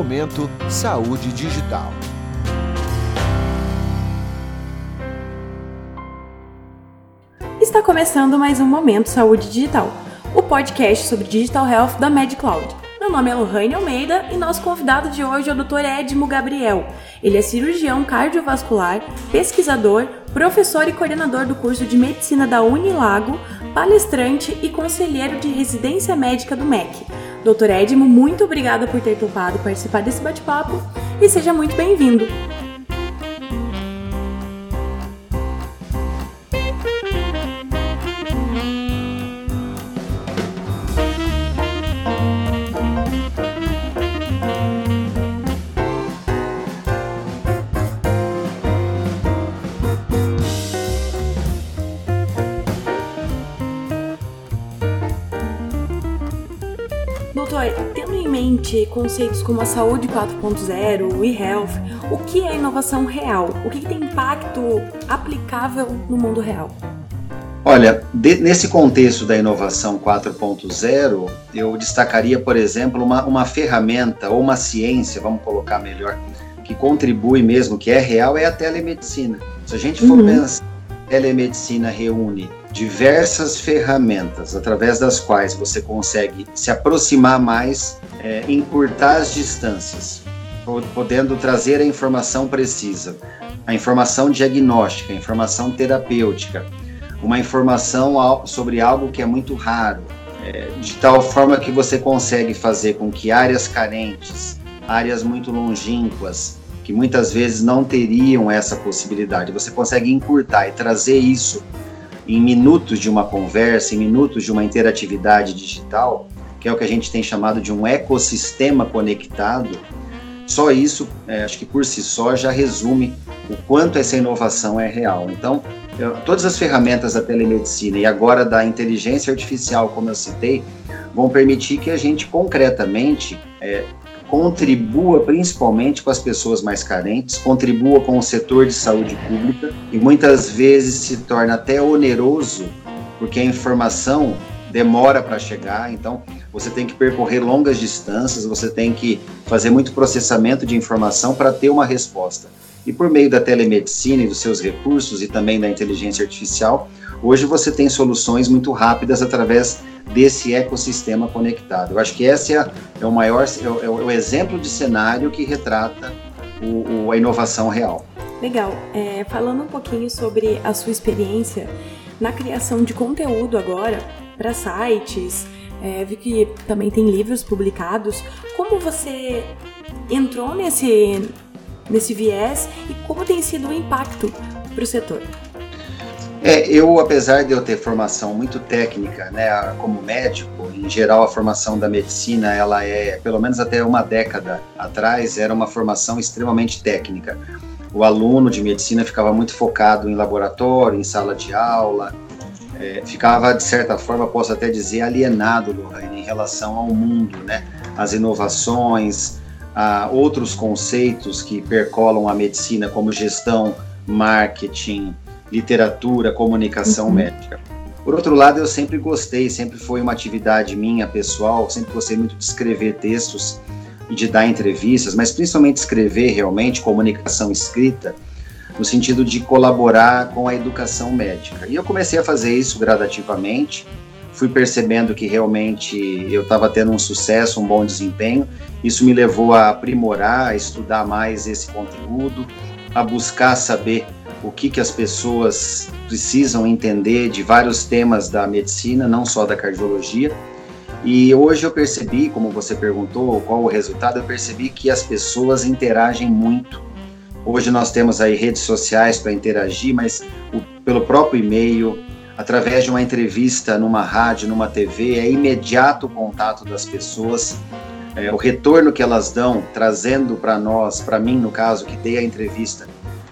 Momento Saúde Digital. Está começando mais um Momento Saúde Digital, o podcast sobre Digital Health da MedCloud. Meu nome é Lohane Almeida e nosso convidado de hoje é o Dr. Edmo Gabriel. Ele é cirurgião cardiovascular, pesquisador, professor e coordenador do curso de medicina da Unilago, palestrante e conselheiro de residência médica do MEC. Dr. Edmo, muito obrigada por ter topado participar desse bate-papo e seja muito bem-vindo. Mente conceitos como a saúde 4.0, o e-health, o que é inovação real? O que, tem impacto aplicável no mundo real? Olha, de, nesse contexto da inovação 4.0, eu destacaria, por exemplo, uma, uma ferramenta ou uma ciência, vamos colocar melhor, que contribui mesmo, que é real, é a telemedicina. Se a gente for uhum. pensar, telemedicina reúne diversas ferramentas através das quais você consegue se aproximar mais, é, encurtar as distâncias, podendo trazer a informação precisa, a informação diagnóstica, a informação terapêutica, uma informação sobre algo que é muito raro, é, de tal forma que você consegue fazer com que áreas carentes, áreas muito longínquas, que muitas vezes não teriam essa possibilidade, você consegue encurtar e trazer isso em minutos de uma conversa, em minutos de uma interatividade digital, que é o que a gente tem chamado de um ecossistema conectado, só isso, é, acho que por si só, já resume o quanto essa inovação é real. Então, eu, todas as ferramentas da telemedicina e agora da inteligência artificial, como eu citei, vão permitir que a gente concretamente é, contribua principalmente com as pessoas mais carentes, contribua com o setor de saúde pública e muitas vezes se torna até oneroso, porque a informação demora para chegar, então você tem que percorrer longas distâncias, você tem que fazer muito processamento de informação para ter uma resposta. E por meio da telemedicina e dos seus recursos e também da inteligência artificial, hoje você tem soluções muito rápidas através desse ecossistema conectado. Eu acho que esse é, é o maior, é o, é o, exemplo de cenário que retrata o, o, a inovação real. Legal. É, falando um pouquinho sobre a sua experiência na criação de conteúdo agora para sites, é, vi que também tem livros publicados. Como você entrou nesse, nesse viés e como tem sido o impacto para o setor? É, eu, apesar de eu ter formação muito técnica, né, como médico, em geral a formação da medicina, ela é, pelo menos até uma década atrás, era uma formação extremamente técnica. O aluno de medicina ficava muito focado em laboratório, em sala de aula, é, ficava, de certa forma, posso até dizer, alienado, Lorraine, em relação ao mundo, né, as inovações, a outros conceitos que percolam a medicina, como gestão, marketing, literatura, comunicação uhum. médica. Por outro lado, eu sempre gostei, sempre foi uma atividade minha pessoal, sempre gostei muito de escrever textos e de dar entrevistas, mas principalmente escrever realmente comunicação escrita, no sentido de colaborar com a educação médica. E eu comecei a fazer isso gradativamente, fui percebendo que realmente eu estava tendo um sucesso, um bom desempenho. Isso me levou a aprimorar, a estudar mais esse conteúdo, a buscar saber o que, que as pessoas precisam entender de vários temas da medicina, não só da cardiologia. E hoje eu percebi, como você perguntou, qual o resultado, eu percebi que as pessoas interagem muito. Hoje nós temos aí redes sociais para interagir, mas o, pelo próprio e-mail, através de uma entrevista numa rádio, numa TV, é imediato o contato das pessoas, é, o retorno que elas dão, trazendo para nós, para mim no caso, que dei a entrevista,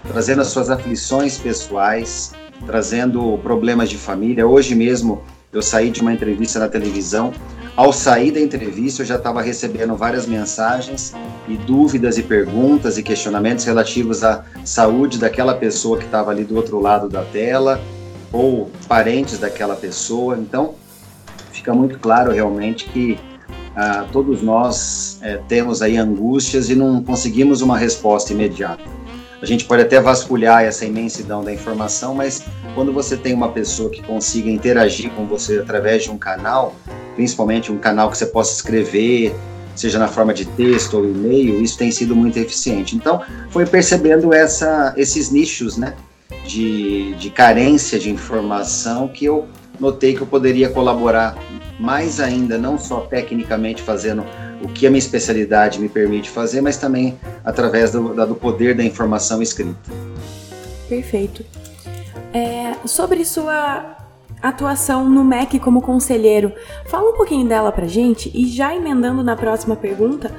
trazendo as suas aflições pessoais, trazendo problemas de família. Hoje mesmo eu saí de uma entrevista na televisão. Ao sair da entrevista, eu já estava recebendo várias mensagens e dúvidas e perguntas e questionamentos relativos à saúde daquela pessoa que estava ali do outro lado da tela ou parentes daquela pessoa. Então, fica muito claro realmente que ah, todos nós é, temos aí angústias e não conseguimos uma resposta imediata. A gente pode até vasculhar essa imensidão da informação, mas quando você tem uma pessoa que consiga interagir com você através de um canal, principalmente um canal que você possa escrever, seja na forma de texto ou e-mail, isso tem sido muito eficiente. Então, foi percebendo essa, esses nichos né, de, de carência de informação que eu notei que eu poderia colaborar mais ainda, não só tecnicamente fazendo o que a minha especialidade me permite fazer, mas também através do, do poder da informação escrita. Perfeito. É, sobre sua atuação no MEC como conselheiro, fala um pouquinho dela pra gente e já emendando na próxima pergunta,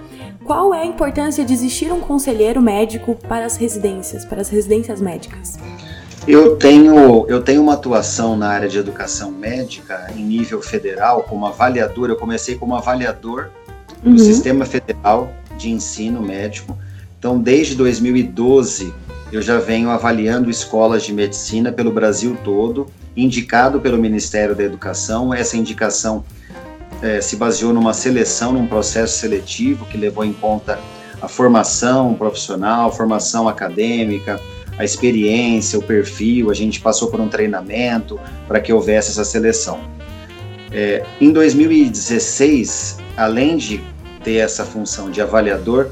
qual é a importância de existir um conselheiro médico para as residências, para as residências médicas? Eu tenho, eu tenho uma atuação na área de educação médica em nível federal como avaliador. Eu comecei como avaliador do uhum. Sistema Federal de Ensino Médico. Então, desde 2012, eu já venho avaliando escolas de medicina pelo Brasil todo, indicado pelo Ministério da Educação. Essa indicação é, se baseou numa seleção, num processo seletivo que levou em conta a formação profissional, a formação acadêmica, a experiência, o perfil. A gente passou por um treinamento para que houvesse essa seleção. É, em 2016, além de ter essa função de avaliador,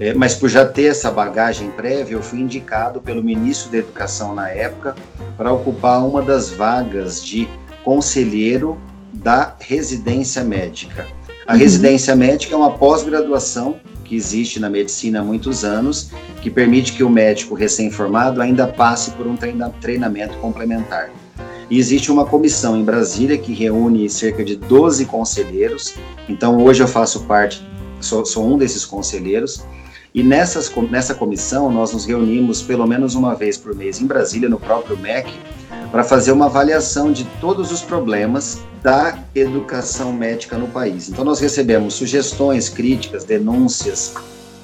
é, mas por já ter essa bagagem prévia, eu fui indicado pelo ministro da Educação na época para ocupar uma das vagas de conselheiro da residência médica. A uhum. residência médica é uma pós-graduação que existe na medicina há muitos anos, que permite que o médico recém-formado ainda passe por um treinamento complementar. E existe uma comissão em Brasília que reúne cerca de 12 conselheiros. Então, hoje eu faço parte, sou, sou um desses conselheiros. E nessas, nessa comissão, nós nos reunimos pelo menos uma vez por mês em Brasília, no próprio MEC, para fazer uma avaliação de todos os problemas da educação médica no país. Então, nós recebemos sugestões, críticas, denúncias,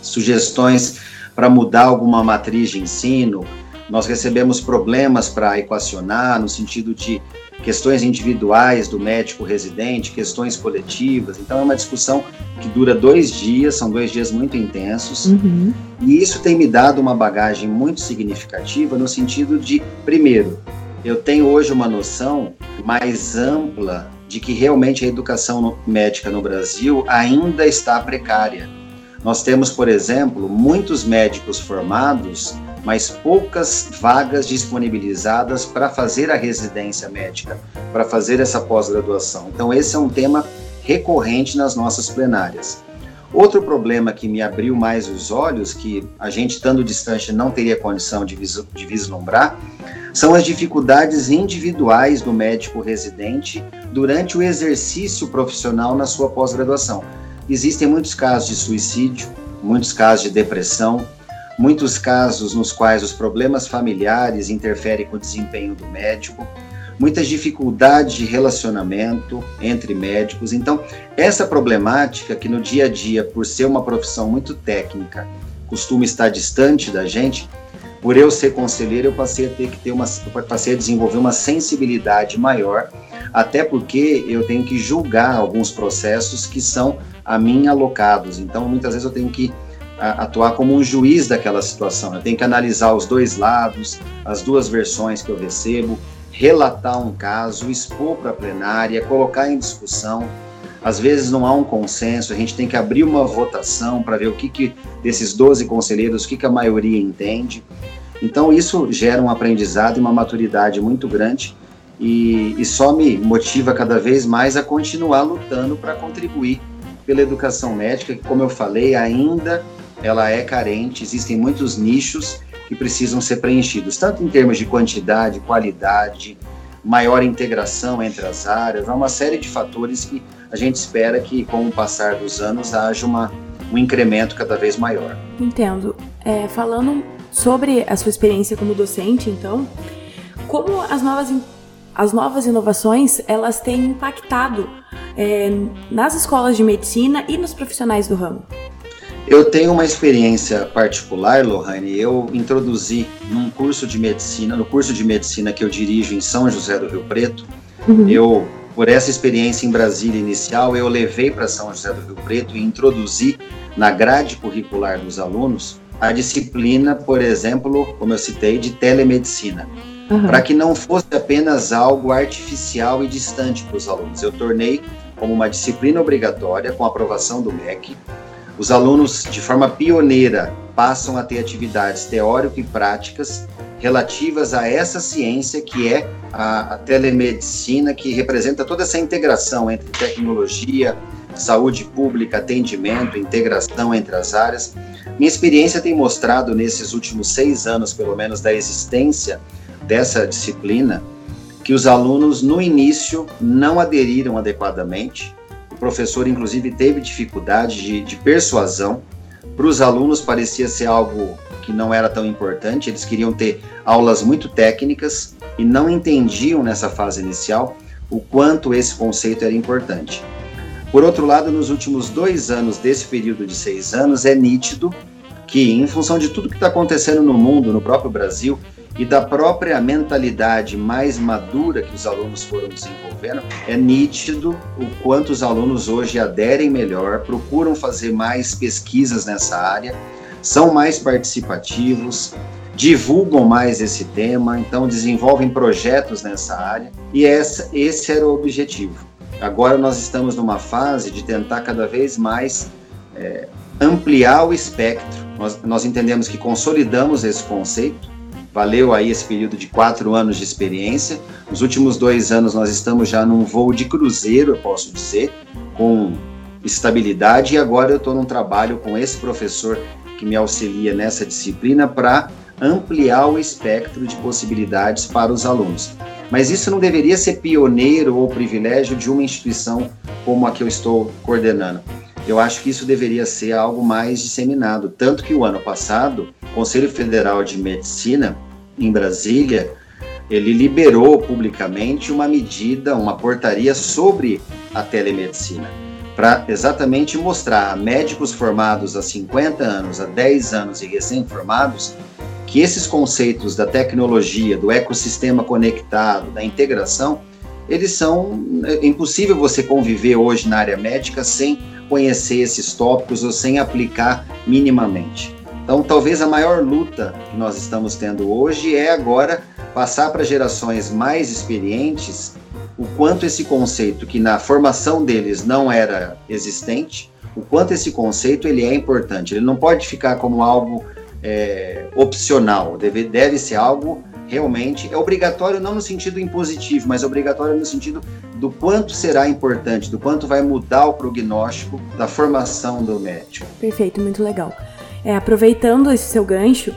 sugestões para mudar alguma matriz de ensino, nós recebemos problemas para equacionar, no sentido de questões individuais do médico residente, questões coletivas. Então, é uma discussão que dura dois dias, são dois dias muito intensos. Uhum. E isso tem me dado uma bagagem muito significativa no sentido de, primeiro, eu tenho hoje uma noção mais ampla de que realmente a educação médica no Brasil ainda está precária. Nós temos, por exemplo, muitos médicos formados mas poucas vagas disponibilizadas para fazer a residência médica, para fazer essa pós-graduação. Então, esse é um tema recorrente nas nossas plenárias. Outro problema que me abriu mais os olhos, que a gente estando distante não teria condição de, vis de vislumbrar, são as dificuldades individuais do médico residente durante o exercício profissional na sua pós-graduação. Existem muitos casos de suicídio, muitos casos de depressão, muitos casos nos quais os problemas familiares interferem com o desempenho do médico, muitas dificuldades de relacionamento entre médicos. Então, essa problemática que no dia a dia, por ser uma profissão muito técnica, costuma estar distante da gente, por eu ser conselheiro, eu passei a ter que ter uma, passei a desenvolver uma sensibilidade maior, até porque eu tenho que julgar alguns processos que são a mim alocados. Então, muitas vezes eu tenho que atuar como um juiz daquela situação. Eu tenho que analisar os dois lados, as duas versões que eu recebo, relatar um caso, expor para a plenária, colocar em discussão. Às vezes não há um consenso, a gente tem que abrir uma votação para ver o que, que desses 12 conselheiros, o que, que a maioria entende. Então isso gera um aprendizado e uma maturidade muito grande e, e só me motiva cada vez mais a continuar lutando para contribuir pela educação médica, que, como eu falei, ainda ela é carente, existem muitos nichos que precisam ser preenchidos, tanto em termos de quantidade, qualidade, maior integração entre as áreas, há uma série de fatores que a gente espera que, com o passar dos anos, haja uma, um incremento cada vez maior. Entendo. É, falando sobre a sua experiência como docente, então, como as novas, as novas inovações elas têm impactado é, nas escolas de medicina e nos profissionais do ramo? Eu tenho uma experiência particular, Lohane. Eu introduzi num curso de medicina, no curso de medicina que eu dirijo em São José do Rio Preto, uhum. eu por essa experiência em Brasília inicial, eu levei para São José do Rio Preto e introduzi na grade curricular dos alunos a disciplina, por exemplo, como eu citei, de telemedicina, uhum. para que não fosse apenas algo artificial e distante para os alunos. Eu tornei como uma disciplina obrigatória, com aprovação do MEC. Os alunos, de forma pioneira, passam a ter atividades teórico e práticas relativas a essa ciência que é a, a, telemedicina, que representa toda essa integração entre tecnologia, saúde pública, atendimento, integração entre as áreas. Minha experiência tem mostrado nesses últimos seis anos, pelo menos, da existência dessa disciplina, que os alunos no início não aderiram adequadamente. O professor, inclusive, teve dificuldade de, de persuasão. Para os alunos parecia ser algo que não era tão importante, eles queriam ter aulas muito técnicas e não entendiam nessa fase inicial o quanto esse conceito era importante. Por outro lado, nos últimos dois anos desse período de seis anos, é nítido que, em função de tudo que está acontecendo no mundo, no próprio Brasil, e da própria mentalidade mais madura que os alunos foram desenvolvendo, é nítido o quanto os alunos hoje aderem melhor, procuram fazer mais pesquisas nessa área são mais participativos, divulgam mais esse tema, então desenvolvem projetos nessa área e essa, esse era o objetivo. Agora nós estamos numa fase de tentar cada vez mais é, ampliar o espectro. Nós, nós entendemos que consolidamos esse conceito, valeu aí esse período de quatro anos de experiência. Nos últimos dois anos nós estamos já num voo de cruzeiro, eu posso dizer, com estabilidade e agora eu estou num trabalho com esse professor que me auxilia nessa disciplina para ampliar o espectro de possibilidades para os alunos. Mas isso não deveria ser pioneiro ou privilégio de uma instituição como a que eu estou coordenando. Eu acho que isso deveria ser algo mais disseminado. Tanto que o ano passado, o Conselho Federal de Medicina, em Brasília, ele liberou publicamente uma medida, uma portaria sobre a telemedicina para exatamente mostrar a médicos formados há 50 anos, há 10 anos e recém-formados, que esses conceitos da tecnologia, do ecossistema conectado, da integração, eles são é impossível você conviver hoje na área médica sem conhecer esses tópicos ou sem aplicar minimamente. Então, talvez a maior luta que nós estamos tendo hoje é agora passar para gerações mais experientes o quanto esse conceito, que na formação deles não era existente, o quanto esse conceito ele é importante. Ele não pode ficar como algo é, opcional, deve, deve ser algo realmente é obrigatório não no sentido impositivo, mas obrigatório no sentido do quanto será importante, do quanto vai mudar o prognóstico da formação do médico. Perfeito, muito legal. É, aproveitando esse seu gancho,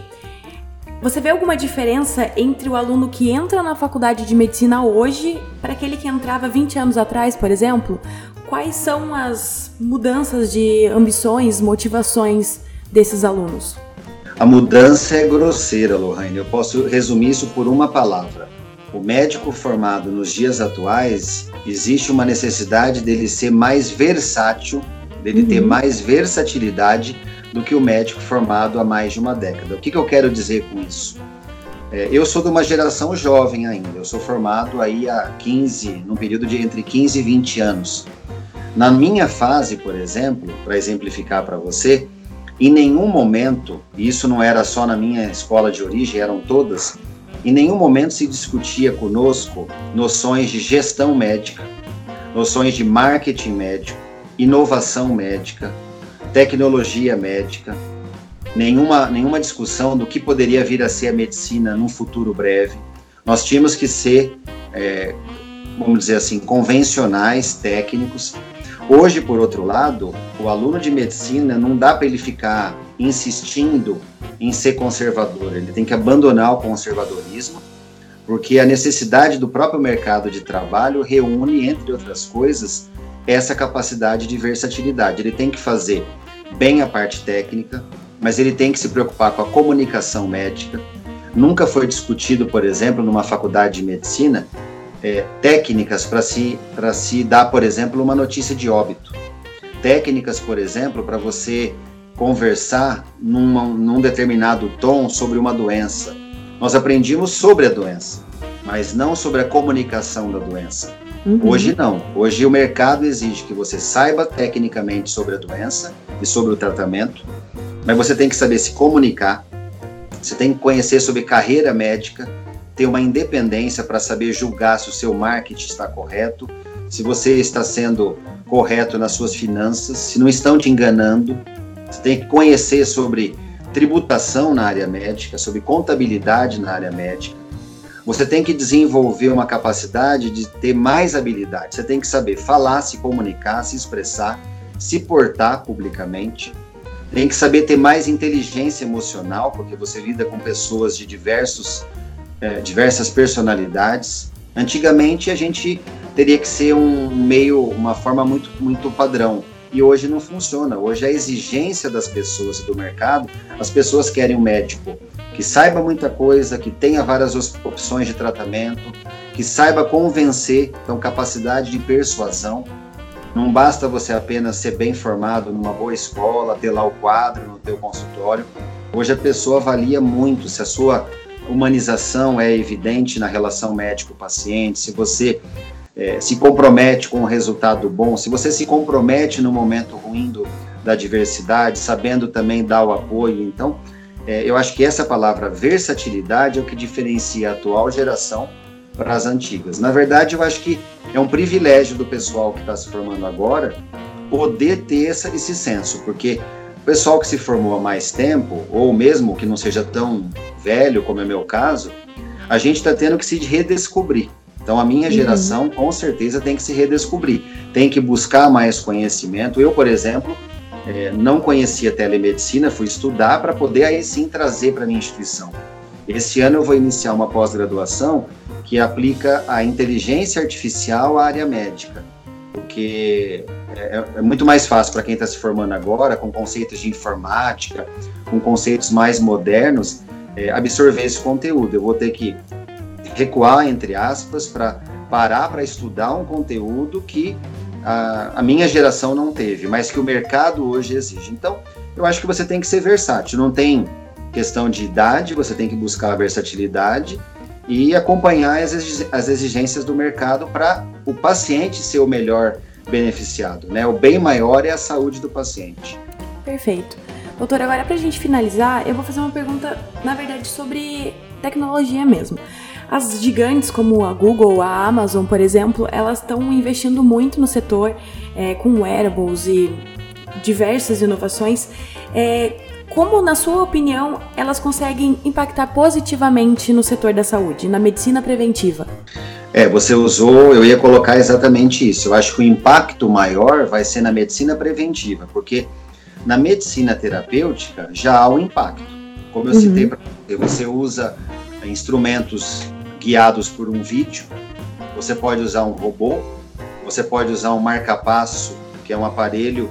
você vê alguma diferença entre o aluno que entra na faculdade de medicina hoje para aquele que entrava 20 anos atrás, por exemplo? Quais são as mudanças de ambições, motivações desses alunos? A mudança é grosseira, Lohane. Eu posso resumir isso por uma palavra. O médico formado nos dias atuais, existe uma necessidade dele ser mais versátil, dele uhum. ter mais versatilidade do que o médico formado há mais de uma década. O que, que eu quero dizer com isso? É, eu sou de uma geração jovem ainda, eu sou formado aí há 15, num período de entre 15 e 20 anos. Na minha fase, por exemplo, para exemplificar para você, em nenhum momento, e isso não era só na minha escola de origem, eram todas, em nenhum momento se discutia conosco noções de gestão médica, noções de marketing médico, inovação médica, tecnologia médica, nenhuma, nenhuma discussão do que poderia vir a ser a medicina num futuro breve. Nós tínhamos que ser, é, vamos dizer assim, convencionais, técnicos. Hoje, por outro lado, o aluno de medicina não dá para ele ficar insistindo em ser conservador, ele tem que abandonar o conservadorismo, porque a necessidade do próprio mercado de trabalho reúne, entre outras coisas, essa capacidade de versatilidade. Ele tem que fazer bem a parte técnica, mas ele tem que se preocupar com a comunicação médica. Nunca foi discutido, por exemplo, numa faculdade de medicina, é, técnicas para se, se dar, por exemplo, uma notícia de óbito. Técnicas, por exemplo, para você conversar numa, num determinado tom sobre uma doença. Nós aprendimos sobre a doença. mas não sobre a comunicação da doença. Uhum. Hoje não. Hoje o mercado exige que você saiba tecnicamente sobre a doença e sobre o tratamento, mas você tem que saber se comunicar, você tem que conhecer sobre carreira médica, ter uma independência para saber julgar se o seu marketing está correto, se você está sendo correto nas suas finanças, se não estão te enganando. Você tem que conhecer sobre tributação na área médica, sobre contabilidade na área médica. Você tem que desenvolver uma capacidade de ter mais habilidade. Você tem que saber falar, se comunicar, se expressar, se portar publicamente. Tem que saber ter mais inteligência emocional, porque você lida com pessoas de diversos, é, diversas personalidades. Antigamente a gente teria que ser um meio, uma forma muito, muito padrão. E hoje não funciona. Hoje a exigência das pessoas do mercado, as pessoas querem um médico que saiba muita coisa, que tenha várias opções de tratamento, que saiba convencer, então capacidade de persuasão. Não basta você apenas ser bem formado numa boa escola, ter lá o quadro no teu consultório. Hoje a pessoa avalia muito se a sua humanização é evidente na relação médico-paciente, se você é, se compromete com um resultado bom, se você se compromete no momento ruim do, da diversidade, sabendo também dar o apoio, então é, eu acho que essa palavra versatilidade é o que diferencia a atual geração para as antigas. Na verdade, eu acho que é um privilégio do pessoal que está se formando agora poder ter essa, esse senso, porque o pessoal que se formou há mais tempo, ou mesmo que não seja tão velho como é meu caso, a gente está tendo que se redescobrir. Então, a minha uhum. geração, uhum. com certeza, tem que se redescobrir, tem que buscar mais conhecimento. Eu, por exemplo, é, não conhecia telemedicina, fui estudar para poder aí sim trazer para minha instituição. Esse ano eu vou iniciar uma pós-graduação que aplica a inteligência artificial à área médica, porque é, é muito mais fácil para quem está se formando agora, com conceitos de informática, com conceitos mais modernos, é, absorver esse conteúdo. Eu vou ter que recuar, entre aspas, para parar para estudar um conteúdo que a, a, minha geração não teve, mas que o mercado hoje exige. Então, eu acho que você tem que ser versátil, não tem questão de idade, você tem que buscar a versatilidade e acompanhar as, as exigências do mercado para o paciente ser o melhor beneficiado. Né? O bem maior é a saúde do paciente. Perfeito. Doutor, agora para a gente finalizar, eu vou fazer uma pergunta, na verdade, sobre tecnologia mesmo. As gigantes como a Google, a Amazon, por exemplo, elas estão investindo muito no setor é, com wearables e diversas inovações. É, como, na sua opinião, elas conseguem impactar positivamente no setor da saúde, na medicina preventiva? É, você usou, eu ia colocar exatamente isso. Eu acho que o impacto maior vai ser na medicina preventiva, porque na medicina terapêutica já há um impacto. Como eu uhum. citei para você, você usa instrumentos guiados por um vídeo. Você pode usar um robô, você pode usar um marca-passo, que é um aparelho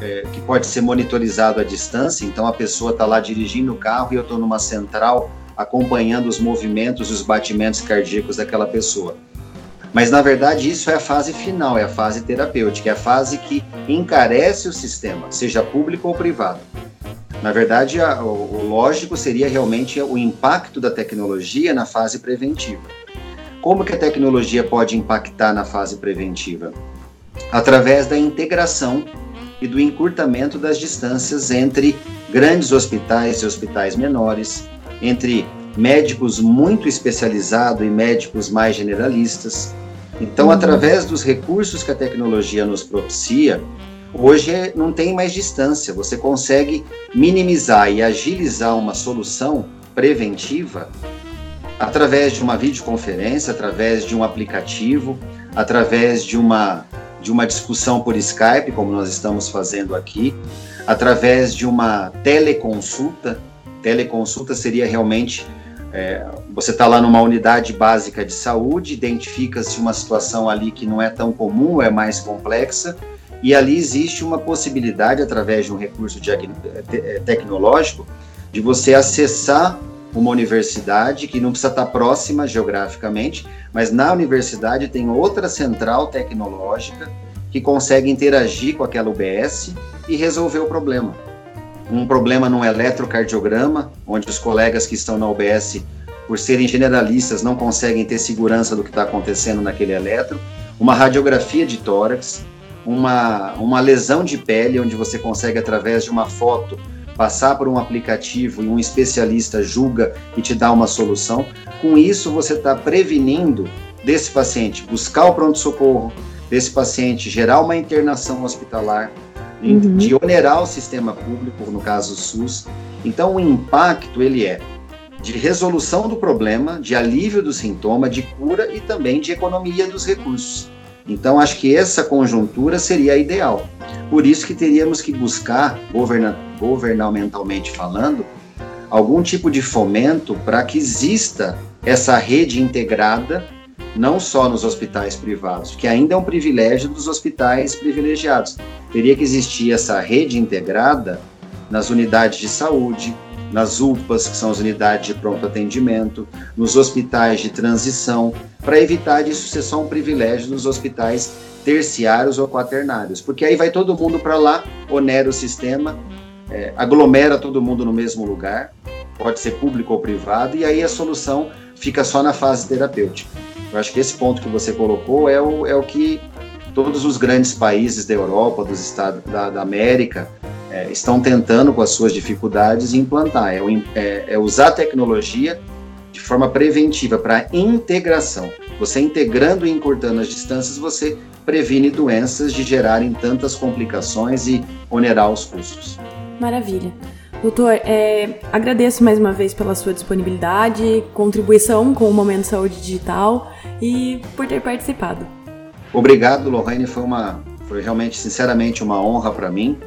é, que pode ser monitorizado à distância. Então a pessoa está lá dirigindo o carro e eu estou numa central acompanhando os movimentos e os batimentos cardíacos daquela pessoa. Mas na verdade isso é a fase final, é a fase terapêutica, é a fase que encarece o sistema, seja público ou privado. Na verdade, a, o, o lógico seria realmente o impacto da tecnologia na fase preventiva. Como que a tecnologia pode impactar na fase preventiva? Através da integração e do encurtamento das distâncias entre grandes hospitais e hospitais menores, entre médicos muito especializados e médicos mais generalistas. Então, uhum. através dos recursos que a tecnologia nos propicia, Hoje é, não tem mais distância, você consegue minimizar e agilizar uma solução preventiva através de uma videoconferência, através de um aplicativo, através de uma, de uma discussão por Skype, como nós estamos fazendo aqui, através de uma teleconsulta. Teleconsulta seria realmente é, você está lá numa unidade básica de saúde, identifica-se uma situação ali que não é tão comum, é mais complexa e ali existe uma possibilidade, através de um recurso eh, tecnológico, de você acessar uma universidade que não precisa estar próxima geograficamente, mas na universidade tem outra central tecnológica que consegue interagir com aquela UBS e resolver o problema. Um problema num eletrocardiograma, onde os colegas que estão na UBS por serem generalistas, não conseguem ter segurança do que está acontecendo naquele eletro, uma radiografia de tórax, uma, uma lesão de pele, onde você consegue, através de uma foto, passar por um aplicativo e um especialista julga e te dá uma solução. Com isso, você está prevenindo desse paciente buscar o pronto-socorro, desse paciente gerar uma internação hospitalar, uhum. de onerar o sistema público, no caso o SUS. Então, o impacto ele é de resolução do problema, de alívio do sintoma, de cura e também de economia dos recursos. Então, acho que essa conjuntura seria a ideal. Por isso que teríamos que buscar, governa governamentalmente falando, algum tipo de fomento para que exista essa rede integrada, não só nos hospitais privados, que ainda é um privilégio dos hospitais privilegiados. Teria que existir essa rede integrada nas unidades de saúde, nas UPAs, que são as unidades de pronto atendimento, nos hospitais de transição, para evitar disso ser só um privilégio nos hospitais terciários ou quaternários, porque aí vai todo mundo para lá, onera o sistema, é, aglomera todo mundo no mesmo lugar, pode ser público ou privado, e aí a solução fica só na fase terapêutica. Eu acho que esse ponto que você colocou é o, é o que todos os grandes países da Europa, dos Estados da, da América, é, estão tentando, com as suas dificuldades, implantar. É, é, é usar a tecnologia de forma preventiva para integração. Você integrando e encurtando as distâncias, você previne doenças de gerarem tantas complicações e onerar os custos. Maravilha. Doutor, é, agradeço mais uma vez pela sua disponibilidade, contribuição com o Momento Saúde Digital e por ter participado. Obrigado, Lorraine. Foi uma, foi realmente, sinceramente, uma honra para mim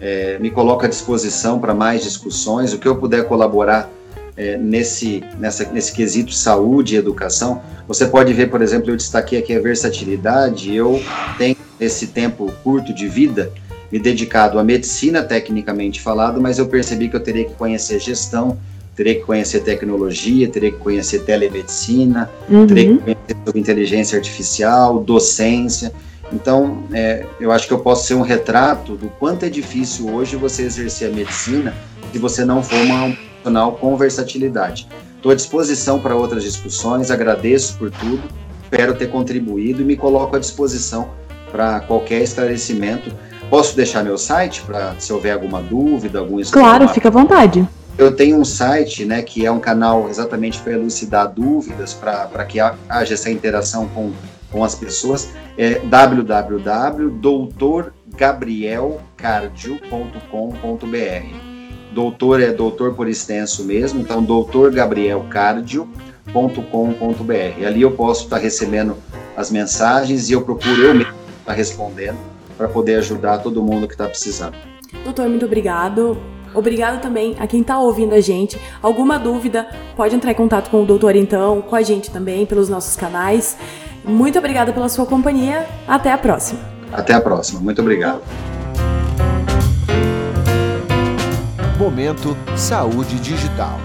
é, me coloco à disposição para mais discussões, o que eu puder colaborar é, nesse, nessa, nesse quesito saúde e educação. Você pode ver, por exemplo, eu destaquei aqui a versatilidade, eu tenho esse tempo curto de vida me dedicado à medicina, tecnicamente falado, mas eu percebi que eu teria que conhecer gestão, teria que conhecer tecnologia, teria que conhecer telemedicina, uhum. teria que conhecer inteligência artificial, docência. Então, é, eu acho que eu posso ser um retrato do quanto é difícil hoje você exercer a medicina se você não for uma profissional com versatilidade. Estou à disposição para outras discussões, agradeço por tudo, espero ter contribuído e me coloco à disposição para qualquer esclarecimento. Posso deixar meu site para se houver alguma dúvida, algum Claro, fica à vontade. Eu tenho um site, né, que é um canal exatamente para elucidar dúvidas, para que haja essa interação com com as pessoas é www.doutorgabrielcardio.com.br. Doutor é doutor por extenso mesmo, então doutorgabrielcardio.com.br. Ali eu posso estar recebendo as mensagens e eu procuro eu mesmo estar respondendo para poder ajudar todo mundo que está precisando. Doutor, muito obrigado. Obrigado também a quem está ouvindo a gente. Alguma dúvida, pode entrar em contato com o doutor então, com a gente também, pelos nossos canais. Muito obrigada pela sua companhia. Até a próxima. Até a próxima. Muito obrigado. Momento Saúde Digital.